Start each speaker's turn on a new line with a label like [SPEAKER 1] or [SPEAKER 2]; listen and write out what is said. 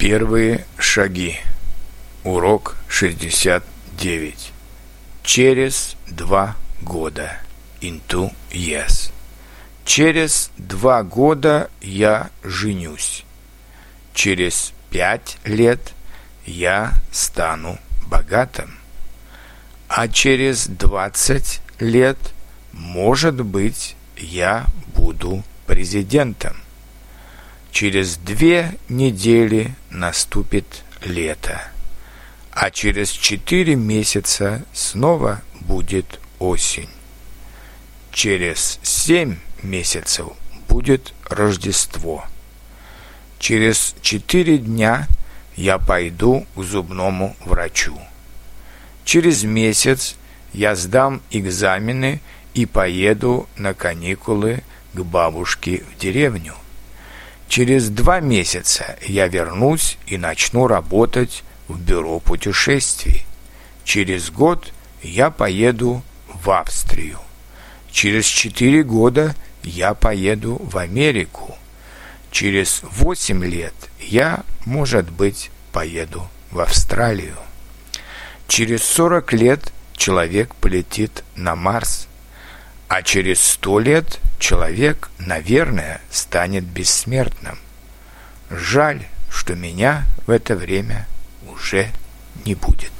[SPEAKER 1] Первые шаги. Урок 69. Через два года. Into yes. Через два года я женюсь. Через пять лет я стану богатым. А через двадцать лет, может быть, я буду президентом. Через две недели наступит лето, а через четыре месяца снова будет осень. Через семь месяцев будет Рождество. Через четыре дня я пойду к зубному врачу. Через месяц я сдам экзамены и поеду на каникулы к бабушке в деревню. Через два месяца я вернусь и начну работать в бюро путешествий. Через год я поеду в Австрию. Через четыре года я поеду в Америку. Через восемь лет я, может быть, поеду в Австралию. Через сорок лет человек полетит на Марс, а через сто лет человек, наверное, станет бессмертным. Жаль, что меня в это время уже не будет.